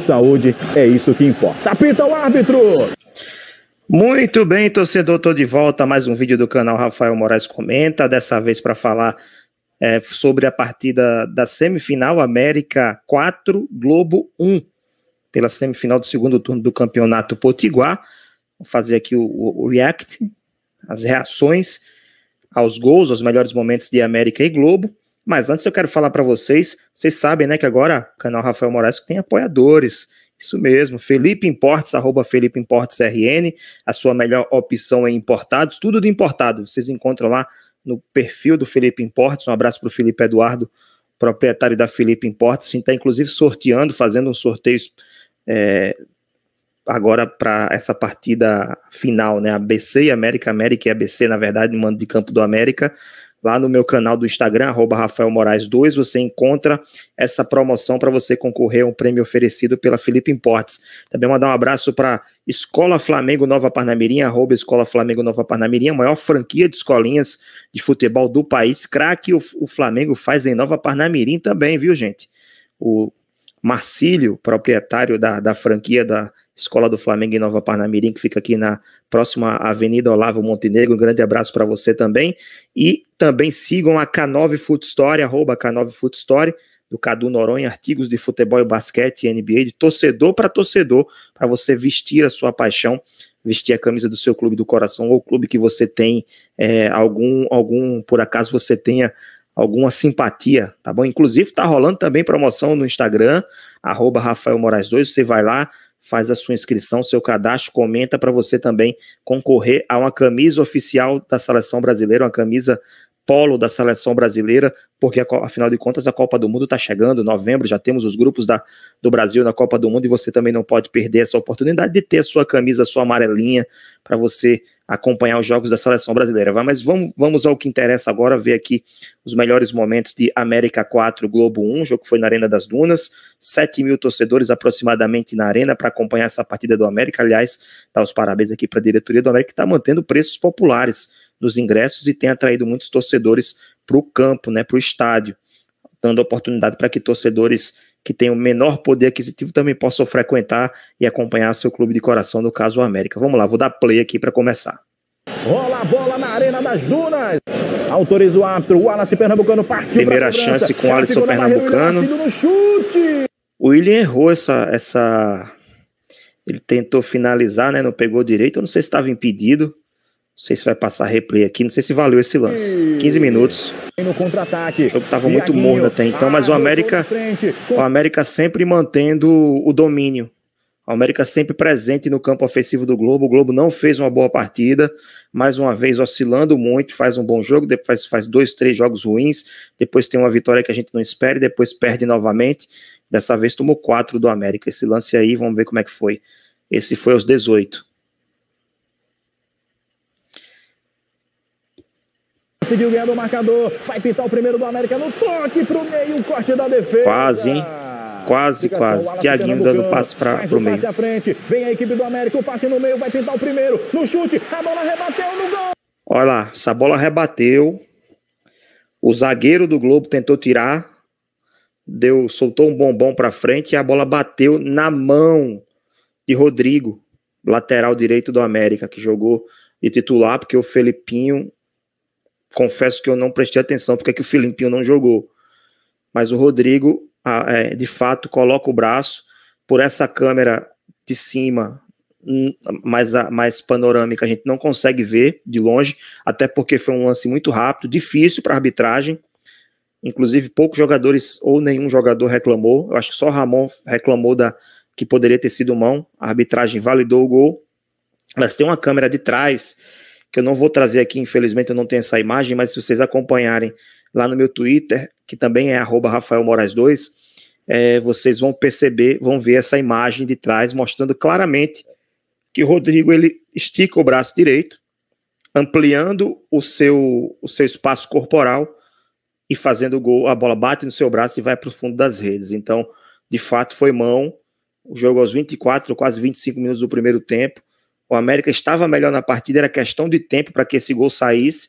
saúde, é isso que importa. Apita o árbitro! Muito bem, torcedor, estou de volta mais um vídeo do canal Rafael Moraes Comenta, dessa vez para falar é, sobre a partida da semifinal América 4, Globo 1, pela semifinal do segundo turno do Campeonato Potiguar. Vou fazer aqui o, o react, as reações aos gols, aos melhores momentos de América e Globo. Mas antes eu quero falar para vocês, vocês sabem, né, que agora o canal Rafael Moraes tem apoiadores. Isso mesmo, Felipe Importes, arroba Felipe Importes RN, a sua melhor opção em importados, tudo de importado, vocês encontram lá no perfil do Felipe Importes, um abraço para o Felipe Eduardo, proprietário da Felipe Importes, a gente está inclusive sorteando, fazendo um sorteio é, agora para essa partida final, né, ABC América, América e ABC, na verdade, no mando de campo do América, Lá no meu canal do Instagram, Rafael Moraes 2, você encontra essa promoção para você concorrer a um prêmio oferecido pela Felipe Importes. Também mandar um abraço para Escola Flamengo Nova Parnamirim, arroba Escola Flamengo Nova Parnamirim, a maior franquia de escolinhas de futebol do país. Craque o, o Flamengo faz em Nova Parnamirim também, viu, gente? O Marcílio, proprietário da, da franquia da Escola do Flamengo em Nova Parnamirim, que fica aqui na próxima Avenida Olavo Montenegro. Um grande abraço para você também. E também sigam a K9 Foot Story, arroba K9 Foot Story, do Cadu Noronha, artigos de futebol e basquete e NBA, de torcedor para torcedor, para você vestir a sua paixão, vestir a camisa do seu clube do coração, ou clube que você tem é, algum, algum, por acaso você tenha alguma simpatia, tá bom? Inclusive, tá rolando também promoção no Instagram, arroba Rafael Moraes 2, você vai lá, faz a sua inscrição, seu cadastro, comenta para você também concorrer a uma camisa oficial da seleção brasileira, uma camisa polo da seleção brasileira, porque afinal de contas a Copa do Mundo está chegando, novembro, já temos os grupos da, do Brasil na Copa do Mundo e você também não pode perder essa oportunidade de ter a sua camisa, a sua amarelinha, para você acompanhar os jogos da seleção brasileira. Mas vamos, vamos ao que interessa agora, ver aqui os melhores momentos de América 4, Globo 1, jogo que foi na Arena das Dunas, 7 mil torcedores aproximadamente na arena para acompanhar essa partida do América. Aliás, dá os parabéns aqui para a diretoria do América, que está mantendo preços populares nos ingressos e tem atraído muitos torcedores para o campo, né, para o estádio, dando oportunidade para que torcedores que têm o menor poder aquisitivo também possam frequentar e acompanhar seu clube de coração, no caso o América. Vamos lá, vou dar play aqui para começar. Rola a bola na Arena das Dunas. Autoriza o árbitro. O Wallace Pernambucano partiu Primeira chance com o Alisson Pernambucano. No chute. O William errou essa, essa. Ele tentou finalizar, né? Não pegou direito. Eu não sei se estava impedido. Não sei se vai passar replay aqui. Não sei se valeu esse lance. 15 minutos. No contra-ataque. O jogo estava muito morno até então, mas o América, o América sempre mantendo o domínio. O América sempre presente no campo ofensivo do Globo. O Globo não fez uma boa partida, mais uma vez oscilando muito, faz um bom jogo, depois faz dois, três jogos ruins, depois tem uma vitória que a gente não espera e depois perde novamente. Dessa vez tomou quatro do América. Esse lance aí, vamos ver como é que foi. Esse foi aos 18. Conseguiu ganhar o marcador. Vai pintar o primeiro do América no toque para o meio, corte da defesa. Quase, hein? Quase, quase. Tiaguinho dando passe para o meio. à frente. Vem a equipe do América, o passe no meio, vai pintar o primeiro. No chute, a bola rebateu no gol. Olha lá, essa bola rebateu. O zagueiro do Globo tentou tirar, deu, soltou um bombom para frente e a bola bateu na mão de Rodrigo, lateral direito do América, que jogou de titular, porque o Felipinho, confesso que eu não prestei atenção porque é que o Felipinho não jogou. Mas o Rodrigo é, de fato coloca o braço por essa câmera de cima hum, mais, mais panorâmica, a gente não consegue ver de longe, até porque foi um lance muito rápido, difícil para arbitragem. Inclusive, poucos jogadores ou nenhum jogador reclamou. Eu acho que só Ramon reclamou da que poderia ter sido mão. A arbitragem validou o gol. Mas tem uma câmera de trás que eu não vou trazer aqui, infelizmente eu não tenho essa imagem, mas se vocês acompanharem lá no meu Twitter, que também é arroba Rafael Moraes 2, é, vocês vão perceber, vão ver essa imagem de trás mostrando claramente que o Rodrigo ele estica o braço direito, ampliando o seu, o seu espaço corporal e fazendo o gol, a bola bate no seu braço e vai para o fundo das redes. Então, de fato, foi mão. O jogo aos 24, quase 25 minutos do primeiro tempo. O América estava melhor na partida, era questão de tempo para que esse gol saísse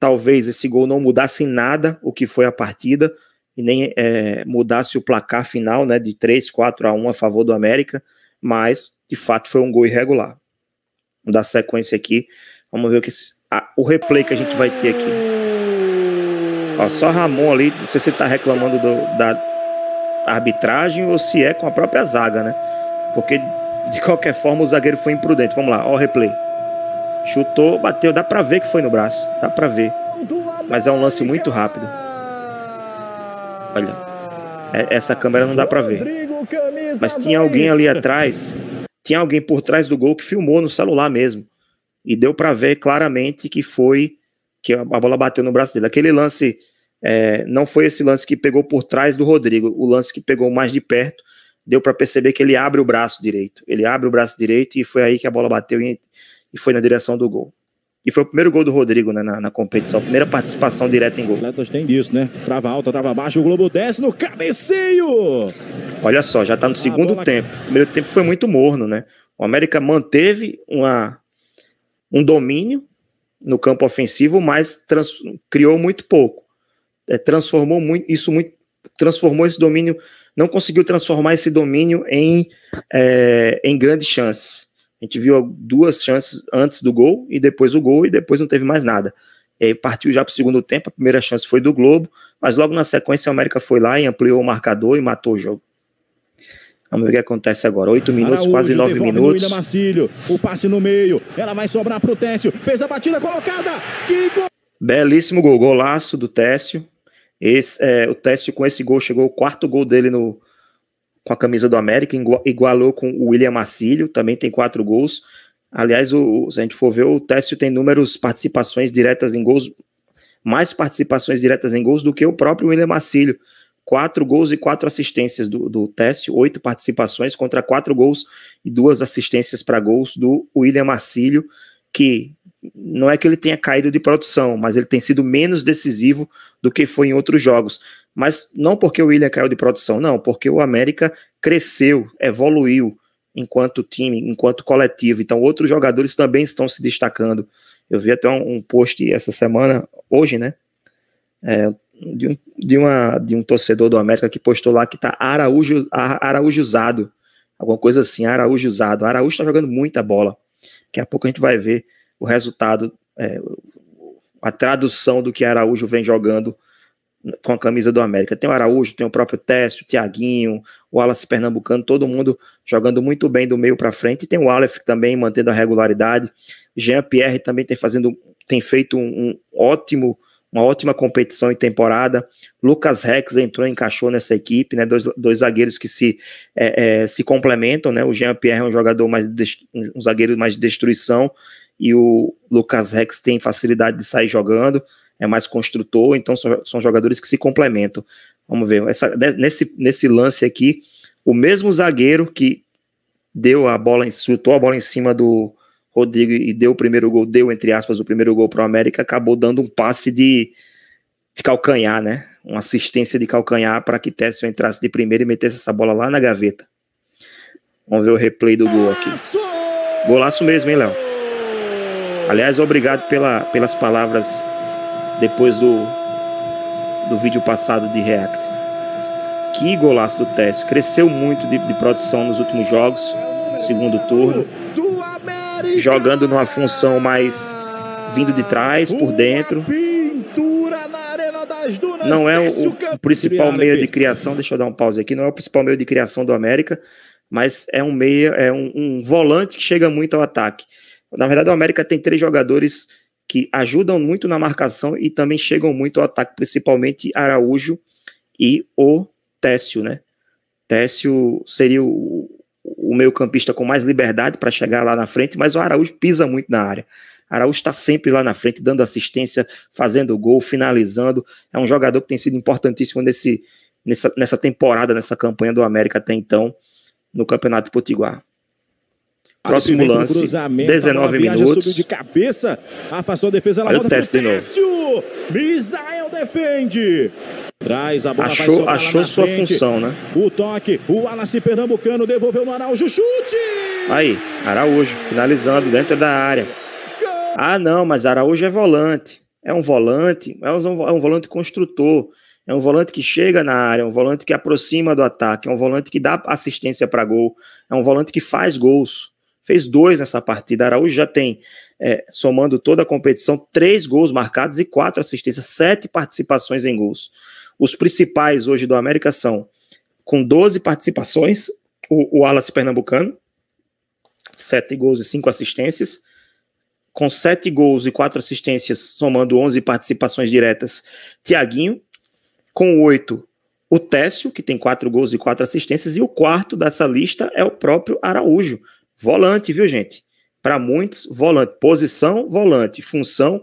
talvez esse gol não mudasse em nada o que foi a partida. e nem é, mudasse o placar final né, de 3, 4 a 1 a favor do América, mas de fato foi um gol irregular. Vamos dar sequência aqui. Vamos ver o que o replay que a gente vai ter aqui. Ó, só Ramon ali, não sei se ele tá reclamando do, da arbitragem ou se é com a própria zaga, né? Porque de qualquer forma o zagueiro foi imprudente. Vamos lá, ó o replay. Chutou, bateu, dá pra ver que foi no braço, dá pra ver. Mas é um lance muito rápido. Olha, é, essa câmera não dá pra ver. Mas tinha alguém ali atrás, tinha alguém por trás do gol que filmou no celular mesmo. E deu para ver claramente que foi que a bola bateu no braço dele. Aquele lance é, não foi esse lance que pegou por trás do Rodrigo, o lance que pegou mais de perto. Deu para perceber que ele abre o braço direito. Ele abre o braço direito e foi aí que a bola bateu e, e foi na direção do gol. E foi o primeiro gol do Rodrigo né, na, na competição, primeira participação direta em gol. Os atletas têm disso, né? Trava alta, trava baixo, o Globo desce no cabeceio. Olha só, já tá no segundo tempo. O primeiro tempo foi muito morno, né? O América manteve uma, um domínio no campo ofensivo, mas trans, criou muito pouco. É, transformou muito isso muito, transformou esse domínio, não conseguiu transformar esse domínio em, é, em grandes chances. A gente viu duas chances antes do gol e depois o gol e depois não teve mais nada. E partiu já para o segundo tempo, a primeira chance foi do Globo, mas logo na sequência o América foi lá e ampliou o marcador e matou o jogo. Vamos ver o que acontece agora. Oito minutos, Araújo, quase nove minutos. Marcílio, o passe no meio. Ela vai sobrar para o Técio. Fez a batida colocada. Que gol! Belíssimo gol. Golaço do Técio. Esse, é, o Técio com esse gol chegou o quarto gol dele no, com a camisa do América. Igualou com o William Marcílio. Também tem quatro gols. Aliás, o, se a gente for ver, o Técio tem números participações diretas em gols, mais participações diretas em gols do que o próprio William Marcílio quatro gols e quatro assistências do, do Teste, oito participações contra quatro gols e duas assistências para gols do William Marcílio, que não é que ele tenha caído de produção, mas ele tem sido menos decisivo do que foi em outros jogos. Mas não porque o William caiu de produção, não, porque o América cresceu, evoluiu enquanto time, enquanto coletivo. Então outros jogadores também estão se destacando. Eu vi até um, post essa semana, hoje, né? É, de um, de, uma, de um torcedor do América que postou lá que tá Araújo, Araújo usado, alguma coisa assim, Araújo usado. Araújo tá jogando muita bola. Daqui a pouco a gente vai ver o resultado, é, a tradução do que Araújo vem jogando com a camisa do América. Tem o Araújo, tem o próprio Técio, o Tiaguinho, o Wallace Pernambucano, todo mundo jogando muito bem do meio para frente. E tem o Aleph também mantendo a regularidade. Jean Pierre também tem fazendo, tem feito um, ótimo uma ótima competição e temporada. Lucas Rex entrou e encaixou nessa equipe, né? Dois, dois zagueiros que se, é, é, se complementam, né? O Jean Pierre é um jogador mais um zagueiro mais de destruição e o Lucas Rex tem facilidade de sair jogando, é mais construtor, então são, são jogadores que se complementam. Vamos ver, essa, nesse, nesse lance aqui, o mesmo zagueiro que deu a bola, chutou a bola em cima do, Rodrigo e deu o primeiro gol, deu, entre aspas, o primeiro gol para o América, acabou dando um passe de, de calcanhar, né? Uma assistência de calcanhar para que Tessio entrasse de primeiro e metesse essa bola lá na gaveta. Vamos ver o replay do gol aqui. Golaço mesmo, hein, Léo? Aliás, obrigado pela, pelas palavras depois do, do vídeo passado de React. Que golaço do Tessio. Cresceu muito de, de produção nos últimos jogos, segundo turno jogando numa função mais vindo de trás, por dentro. Não é o, o principal meio de criação, deixa eu dar um pause aqui, não é o principal meio de criação do América, mas é um meio, é um, um volante que chega muito ao ataque. Na verdade, o América tem três jogadores que ajudam muito na marcação e também chegam muito ao ataque, principalmente Araújo e o Técio, né? Técio seria o, o meio-campista com mais liberdade para chegar lá na frente, mas o Araújo pisa muito na área. Araújo está sempre lá na frente, dando assistência, fazendo gol, finalizando. É um jogador que tem sido importantíssimo nesse, nessa, nessa temporada, nessa campanha do América até então, no Campeonato Potiguar. Próximo lance, 19 minutos. de cabeça, afastou a defesa, ela Olha o teste de novo. Misael defende. Traz a bola, achou, achou sua frente. função, né? O toque, o Wallace Pernambucano devolveu no Araújo, chute! Aí, Araújo, finalizando dentro da área. Ah, não, mas Araújo é volante. É um volante, é um, é um volante construtor. É um volante que chega na área, é um volante que aproxima do ataque, é um volante que dá assistência para gol, é um volante que faz gols. Fez dois nessa partida. Araújo já tem, é, somando toda a competição, três gols marcados e quatro assistências, sete participações em gols. Os principais hoje do América são, com 12 participações, o, o Wallace Pernambucano, sete gols e cinco assistências. Com sete gols e quatro assistências, somando 11 participações diretas, Tiaguinho. Com oito, o Técio, que tem quatro gols e quatro assistências. E o quarto dessa lista é o próprio Araújo. Volante, viu, gente? Para muitos, volante. Posição, volante. Função,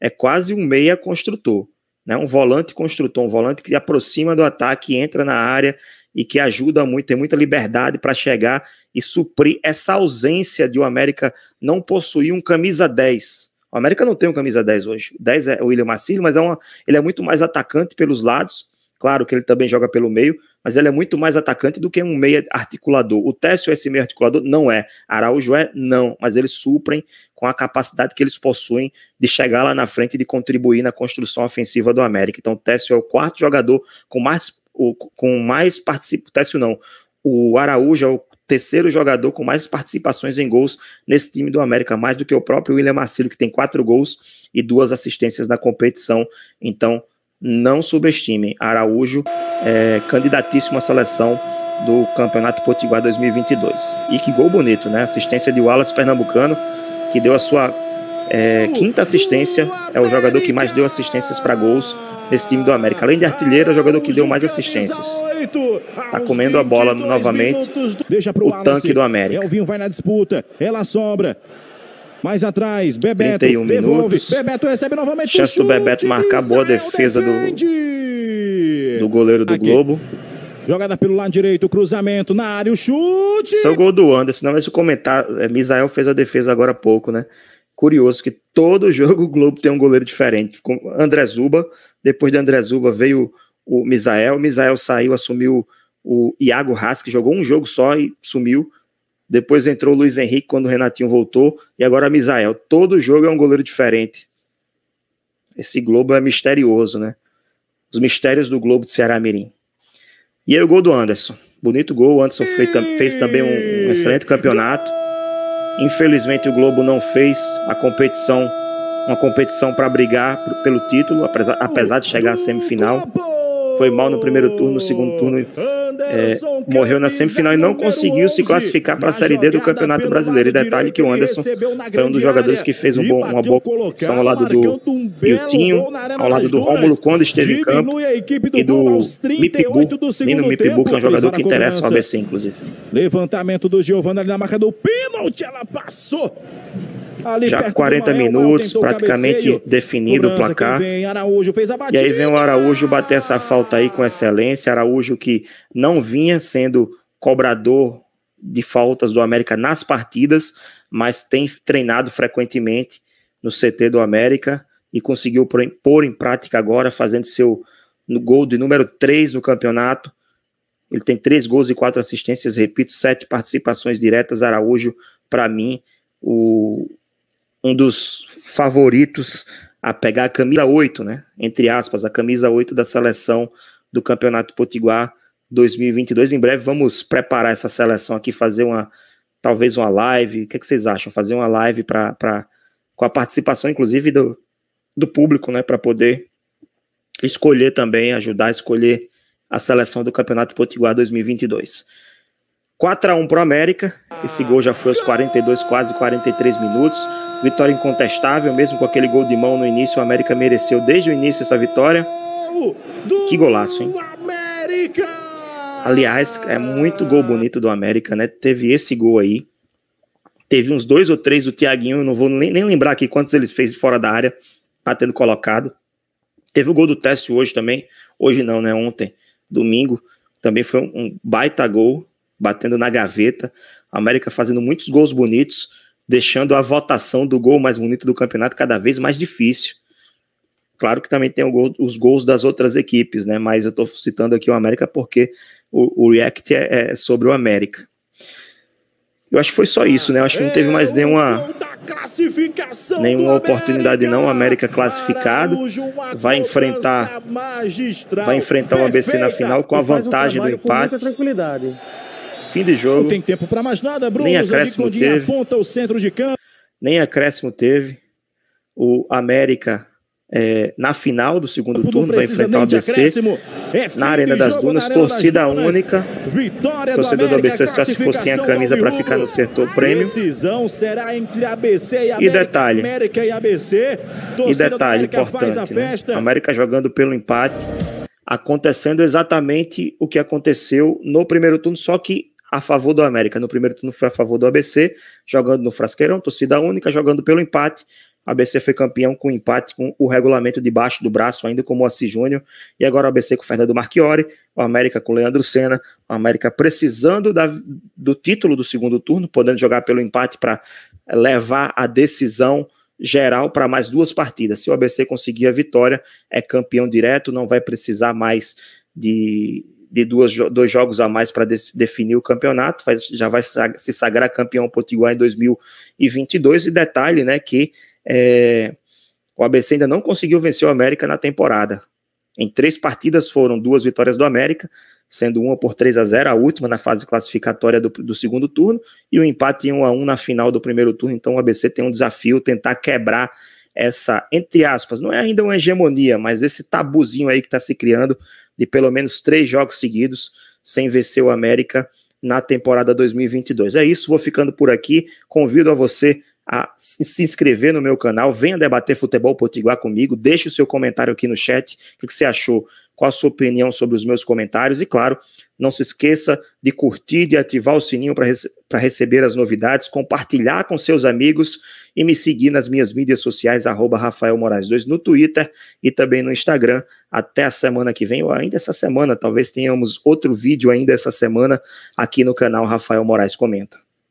é quase um meia construtor. Né? Um volante construtor, um volante que aproxima do ataque, entra na área e que ajuda muito, tem muita liberdade para chegar e suprir essa ausência de o América não possuir um camisa 10. O América não tem um camisa 10 hoje. 10 é o William Marcílio, mas é uma, ele é muito mais atacante pelos lados. Claro que ele também joga pelo meio, mas ele é muito mais atacante do que um meia articulador. O Técio, esse meia articulador, não é. Araújo é, não. Mas eles suprem com a capacidade que eles possuem de chegar lá na frente e de contribuir na construção ofensiva do América. Então, o Técio é o quarto jogador com mais, com mais participação. Técio não. O Araújo é o terceiro jogador com mais participações em gols nesse time do América, mais do que o próprio William Marcelo, que tem quatro gols e duas assistências na competição. Então, não subestimem. Araújo é candidatíssimo à seleção do Campeonato Potiguar 2022. E que gol bonito, né? Assistência de Wallace Pernambucano, que deu a sua é, quinta assistência. É o jogador que mais deu assistências para gols nesse time do América. Além de artilheiro, é o jogador que deu mais assistências. Tá comendo a bola novamente. o tanque do América. Elvinho vai na disputa. Ela sobra. Mais atrás, Bebeto 31 devolve. minutos. Bebeto recebe novamente Chance do Bebeto marcar boa defesa do, do goleiro do Aqui. Globo. Jogada pelo lado direito, cruzamento na área, o chute. Esse é o gol do Anderson. Não, esse comentário. É, Misael fez a defesa agora há pouco, né? Curioso que todo jogo o Globo tem um goleiro diferente. Com André Zuba, depois de André Zuba veio o Misael. O Misael saiu, assumiu o Iago Haas, que jogou um jogo só e sumiu. Depois entrou o Luiz Henrique quando o Renatinho voltou. E agora Misael. Todo jogo é um goleiro diferente. Esse Globo é misterioso, né? Os mistérios do Globo de Ceará Mirim. E aí o gol do Anderson. Bonito gol. O Anderson fez, fez também um, um excelente campeonato. Infelizmente o Globo não fez a competição, uma competição para brigar pelo título, apesar, apesar de chegar à semifinal. Foi mal no primeiro turno, no segundo turno é, morreu na semifinal e não conseguiu se classificar para a Série D do Campeonato Brasileiro. E detalhe que o Anderson foi um dos jogadores que fez um bom, uma boa posição ao lado do Miltinho, ao lado do Rômulo quando esteve em campo e do Mipibu, Nino Mipibu, que é um jogador que interessa ao ABC, inclusive. Levantamento do Giovanni ali na marca do pênalti, ela passou. Ali Já 40 minutos, praticamente definido o placar. e aí vem o Araújo bater essa falta aí com excelência. Araújo que não vinha sendo cobrador de faltas do América nas partidas, mas tem treinado frequentemente no CT do América e conseguiu pôr em prática agora, fazendo seu gol de número 3 no campeonato. Ele tem três gols e quatro assistências, repito, sete participações diretas. Araújo, para mim, o, um dos favoritos a pegar a camisa 8, né? Entre aspas, a camisa 8 da seleção do Campeonato Potiguar 2022. Em breve vamos preparar essa seleção aqui, fazer uma talvez uma live. O que, é que vocês acham? Fazer uma live para com a participação, inclusive, do, do público, né? Para poder escolher também, ajudar a escolher a seleção do Campeonato Potiguar 2022. 4 a 1 para o América. Esse gol já foi aos 42, quase 43 minutos. Vitória incontestável, mesmo com aquele gol de mão no início, o América mereceu desde o início essa vitória. Que golaço, hein? Aliás, é muito gol bonito do América, né? Teve esse gol aí. Teve uns dois ou três do Thiaguinho, não vou nem, lembrar aqui quantos eles fez fora da área, batendo colocado. Teve o gol do Teste hoje também. Hoje não, né? Ontem, domingo. Também foi um, um baita gol, batendo na gaveta. A América fazendo muitos gols bonitos deixando a votação do gol mais bonito do campeonato cada vez mais difícil. Claro que também tem gol, os gols das outras equipes, né? Mas eu estou citando aqui o América porque o, o React é, é, sobre o América. Eu acho que foi só isso, né? Eu acho que não teve mais nenhuma nenhuma oportunidade não. O América classificado vai enfrentar vai enfrentar o ABC na final com a vantagem do empate. Fim de jogo. Não tem tempo para mais nada, Bruno. Nem acréscimo teve. Aponta o centro de campo. Nem acréscimo teve. O América é, na final do segundo turno, vai enfrentar o ABC é na Arena das Dunas, Arena torcida das Dunas. única. Vitória torcedor do, ABC só se fosse sem a camisa para ficar no setor prêmio. E América. E detalhe, América e ABC. E detalhe importante, né? América jogando pelo empate, acontecendo exatamente o que aconteceu no primeiro turno, só que a favor do América. No primeiro turno foi a favor do ABC, jogando no Frasqueirão, torcida única, jogando pelo empate. A ABC foi campeão com empate com o regulamento debaixo do braço, ainda como o Assis Júnior, e agora o ABC com o Fernando Marchiori, o América com o Leandro Senna, o América precisando da, do título do segundo turno, podendo jogar pelo empate para levar a decisão geral para mais duas partidas. Se o ABC conseguir a vitória, é campeão direto, não vai precisar mais de, de duas, dois jogos a mais para definir o campeonato, já vai se sagrar campeão potiguar em 2022. E detalhe, né, que é, o ABC ainda não conseguiu vencer o América na temporada. Em três partidas foram duas vitórias do América, sendo uma por 3 a 0 a última na fase classificatória do, do segundo turno, e o um empate em 1 a 1 na final do primeiro turno. Então o ABC tem um desafio tentar quebrar essa, entre aspas, não é ainda uma hegemonia, mas esse tabuzinho aí que está se criando de pelo menos três jogos seguidos sem vencer o América na temporada 2022. É isso, vou ficando por aqui. Convido a você a se inscrever no meu canal, venha debater futebol potiguar comigo, deixe o seu comentário aqui no chat, o que você achou, qual a sua opinião sobre os meus comentários, e claro, não se esqueça de curtir, de ativar o sininho para rece receber as novidades, compartilhar com seus amigos e me seguir nas minhas mídias sociais, Rafael Moraes 2 no Twitter e também no Instagram. Até a semana que vem, ou ainda essa semana, talvez tenhamos outro vídeo ainda essa semana aqui no canal Rafael Moraes Comenta.